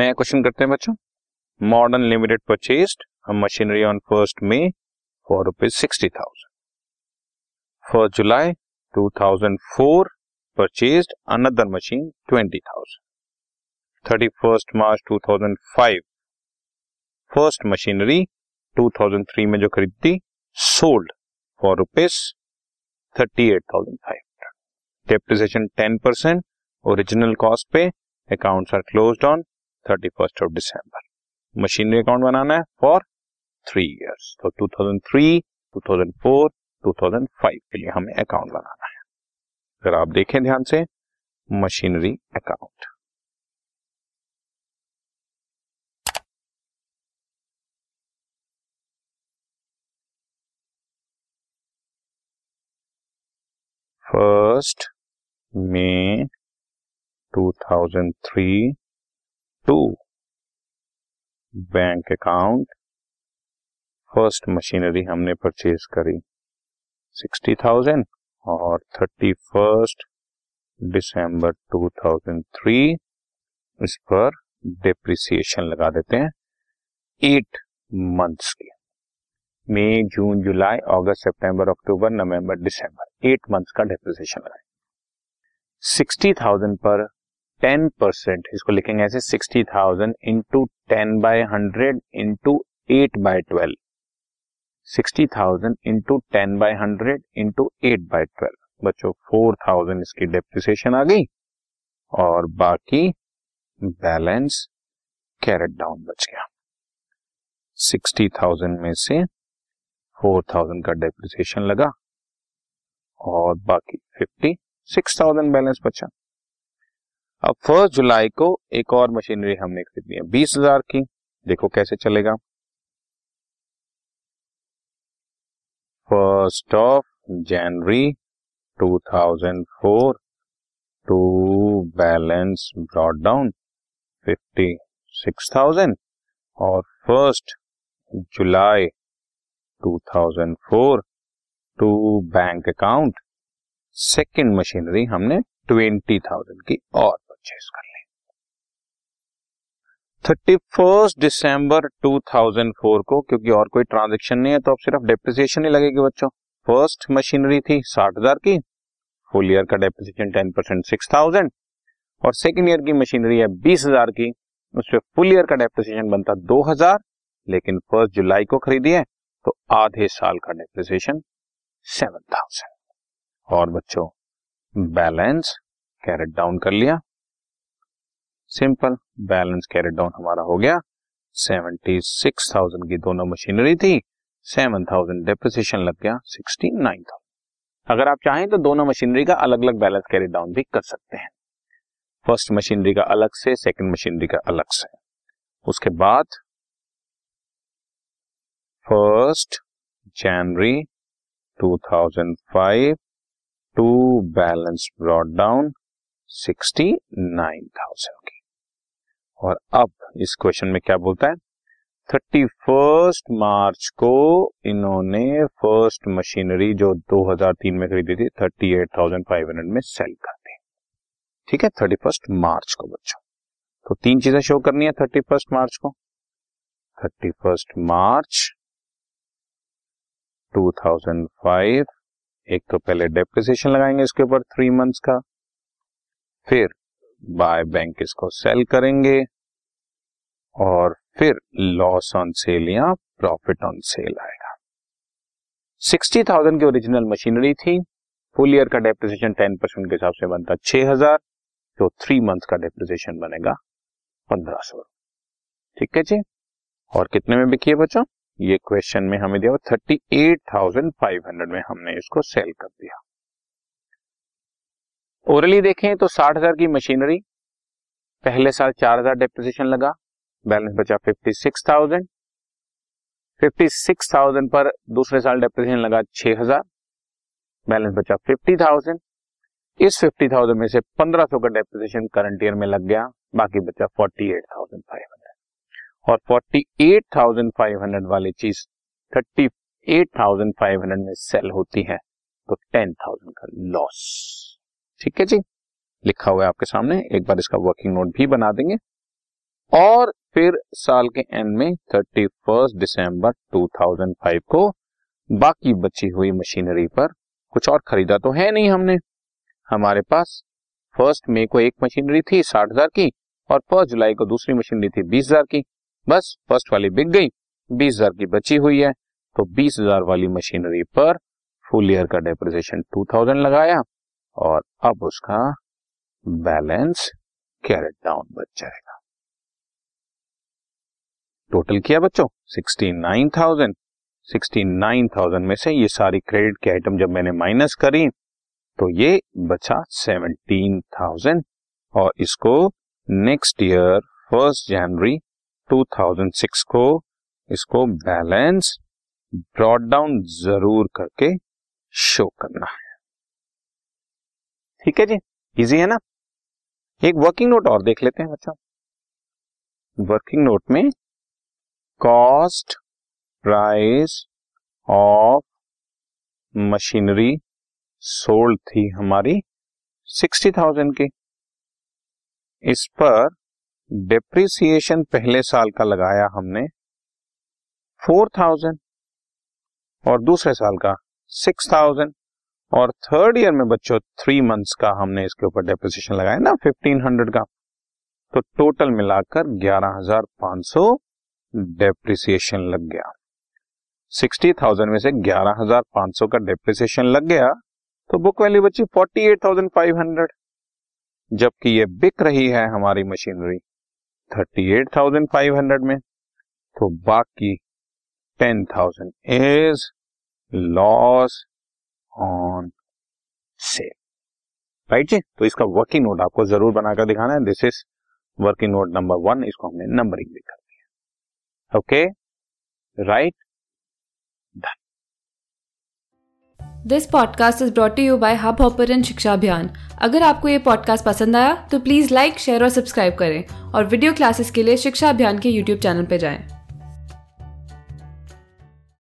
नया क्वेश्चन करते हैं बच्चों। Modern Limited purchased machinery on first May for rupees sixty thousand first July two thousand four purchased another machine twenty thousand thirty first March two thousand five first machinery two thousand three में जो खरीदी sold for rupees thirty eight thousand five hundred depreciation ten percent original cost पे accounts are closed on thirty first of December machinery account बनाना है for three years तो 2003, 2004, 2005 के लिए हमें account बनाना है। अगर आप देखें ध्यान से machinery account first May 2003 two. Bank account first machinery हमने परचेज करी। सिक्सटी थाउज़ेंड और thirty first December two thousand three इस पर डिप्रिसिएशन लगा देते हैं। एट मंथ्स की। मई जून जुलाई अगस्त सितंबर अक्टूबर नवंबर दिसंबर एट मंथ्स का डिप्रिसिएशन लगाए। सिक्सटी थाउज़ेंड पर टेन परसेंट इसको लिखेंगे ऐसे sixty thousand into ten by hundred into eight by twelve sixty thousand into ten by hundred into eight by twelve बच्चों फोर थाउज़ेंड इसकी डेप्रिसिएशन आ गई और बाकी बैलेंस कैरेट डाउन बच गया। सिक्सटी थाउज़ेंड में से फोर थाउज़ेंड का डेप्रिसिएशन लगा और बाकी फिफ्टी सिक्स थाउज़ेंड बैलेंस बचा। अब फ़र्स्ट जुलाई को एक और मशीनरी हमने खरीदी है, बीस हज़ार की। देखो कैसे चलेगा। First of January 2004 to balance brought down fifty six thousand और first July 2004 to bank account, second machinery हमने ट्वेंटी थाउज़ेंड की और। परचेज कर ली। थर्टी फ़र्स्ट दिसंबर 2004 को, क्योंकि और कोई ट्रांजेक्शन नहीं है तो अब सिर्फ़ डेप्रिसिएशन ही लगेगी बच्चों। फ़र्स्ट मशीनरी थी साठ हज़ार की फुल ईयर का depreciation ten percent six thousand और सेकेंड ईयर की मशीनरी है बीस हज़ार की उस पर फुल ईयर का डेप्रिसिएशन बनता दो हज़ार, लेकिन फ़र्स्ट जुलाई को खरीदी है तो आधे साल का डेप्रिसिएशन सेवन थाउज़ेंड और बच्चों बैलेंस कैरेट डाउन कर लिया। सिंपल, बैलेंस कैरेट डाउन हमारा हो गया। सेवेंटी सिक्स थाउज़ेंड की दोनों मशीनरी थी, सेवन थाउज़ेंड डेप्रिसिएशन लग गया, सिक्सटी नाइन थाउज़ेंड। अगर आप चाहें तो दोनों मशीनरी का अलग अलग बैलेंस कैरेट डाउन भी कर सकते हैं। फ़र्स्ट मशीनरी का अलग से, सेकंड मशीनरी का अलग से। उसके बाद, first January 2005 to balance brought down sixty nine thousand की। और अब इस क्वेश्चन में क्या बोलता है? थर्टी फ़र्स्ट मार्च को इन्होंने फ़र्स्ट मशीनरी जो 2003 में खरीदी थी, thirty eight thousand five hundred में सेल कर दी। ठीक है? थर्टी फ़र्स्ट मार्च को, बच्चों। तो तीन चीज़ें शो करनी है थर्टी फ़र्स्ट मार्च को। थर्टी फ़र्स्ट मार्च 2005 एक तो पहले डेप्रिसिएशन लगाएँगे, इसके ऊपर थ्री मंथ्स का। फिर बाय बैंक इसको सेल करेंगे और फिर लॉस ऑन सेल या प्रॉफिट ऑन सेल आएगा। सिक्सटी थाउज़ेंड की ओरिजिनल मशीनरी थी। फुल ईयर का डेप्रिसिएशन टेन परसेंट के हिसाब से बनता छह हज़ार तो थ्री मंथ का डेप्रिसिएशन बनेगा पंद्रह सौ। ठीक है जी? और कितने में बिकी है बच्चों? ये क्वेश्चन में हमें दिया thirty eight thousand five hundred में हमने इसको सेल कर दिया। ओरली देखें तो साठ हज़ार की मशीनरी, पहले साल चार हज़ार डेप्रिसिएशन लगा बैलेंस बचा fifty six thousand fifty six thousand पर दूसरे साल डेप्रिसिएशन लगा छह हज़ार बैलेंस बचा फिफ्टी थाउज़ेंड इस फिफ्टी थाउज़ेंड में से पंद्रह सौ का डेप्रिसिएशन करंट ईयर में लग गया, बाकी बचा forty eight thousand five hundred और forty eight thousand five hundred वाली चीज़ thirty eight thousand five hundred में सेल होती है तो टेन थाउज़ेंड का लॉस ठीक है जी। लिखा हुआ है आपके सामने। एक बार इसका वर्किंग नोट भी बना देंगे। और फिर साल के एंड में थर्टी फ़र्स्ट दिसंबर 2005 को बाकी बची हुई मशीनरी पर कुछ और खरीदा तो है नहीं हमने। हमारे पास फ़र्स्ट मई को एक मशीनरी थी साठ हज़ार की और फ़र्स्ट जुलाई को दूसरी मशीनरी थी बीस हज़ार की। बस फ़र्स्ट वाली बिक गई, बीस हज़ार की बची हुई है। तो बीस हज़ार वाली मशीनरी पर फुल ईयर का डेप्रिसिएशन टू थाउज़ेंड लगाया। और अब उसका बैलेंस कैरेट डाउन बच जाएगा। टोटल किया बच्चों? Sixty nine thousand sixty nine thousand में से ये सारी क्रेडिट की आइटम जब मैंने माइनस करी तो ये बचा सेवनटीन थाउज़ेंड और इसको नेक्स्ट ईयर फ़र्स्ट जनवरी 2006 को इसको बैलेंस ब्रॉड डाउन ज़रूर करके शो करना है। ठीक है जी? इजी है ना? एक वर्किंग नोट और देख लेते हैं बच्चा वर्किंग नोट में cost price of machinery sold थी हमारी सिक्सटी थाउज़ेंड की। इस पर डिप्रिसिएशन पहले साल का लगाया हमने फोर थाउज़ेंड और दूसरे साल का सिक्स थाउज़ेंड और थर्ड ईयर में बच्चों थ्री मंथ्स का हमने इसके ऊपर डेप्रिसिएशन लगाया ना फिफ्टीन हंड्रेड का। तो टोटल मिलाकर ग्यारह हज़ार पाँच सौ डेप्रिसिएशन लग गया। सिक्सटी थाउज़ेंड में से ग्यारह हज़ार पाँच सौ का डेप्रिसिएशन लग गया तो बुक वैल्यू बची forty eight thousand five hundred जबकि ये बिक रही है हमारी machinery thirty eight thousand five hundred में तो बाकी ten thousand is loss on sale right जी? तो इसका वर्किंग नोट आपको ज़रूर बनाकर दिखाना है। This is working note number one इसको हमने नंबरिंग भी कर दिया। Okay right done this podcast is brought you by Hubhopper Shiksha Abhiyan अगर आपको ये पॉडकास्ट पसंद आया तो प्लीज़ लाइक शेयर और सब्सक्राइब करें। और वीडियो क्लासेस के लिए शिक्षा अभियान के यूट्यूब चैनल पर जाएँ।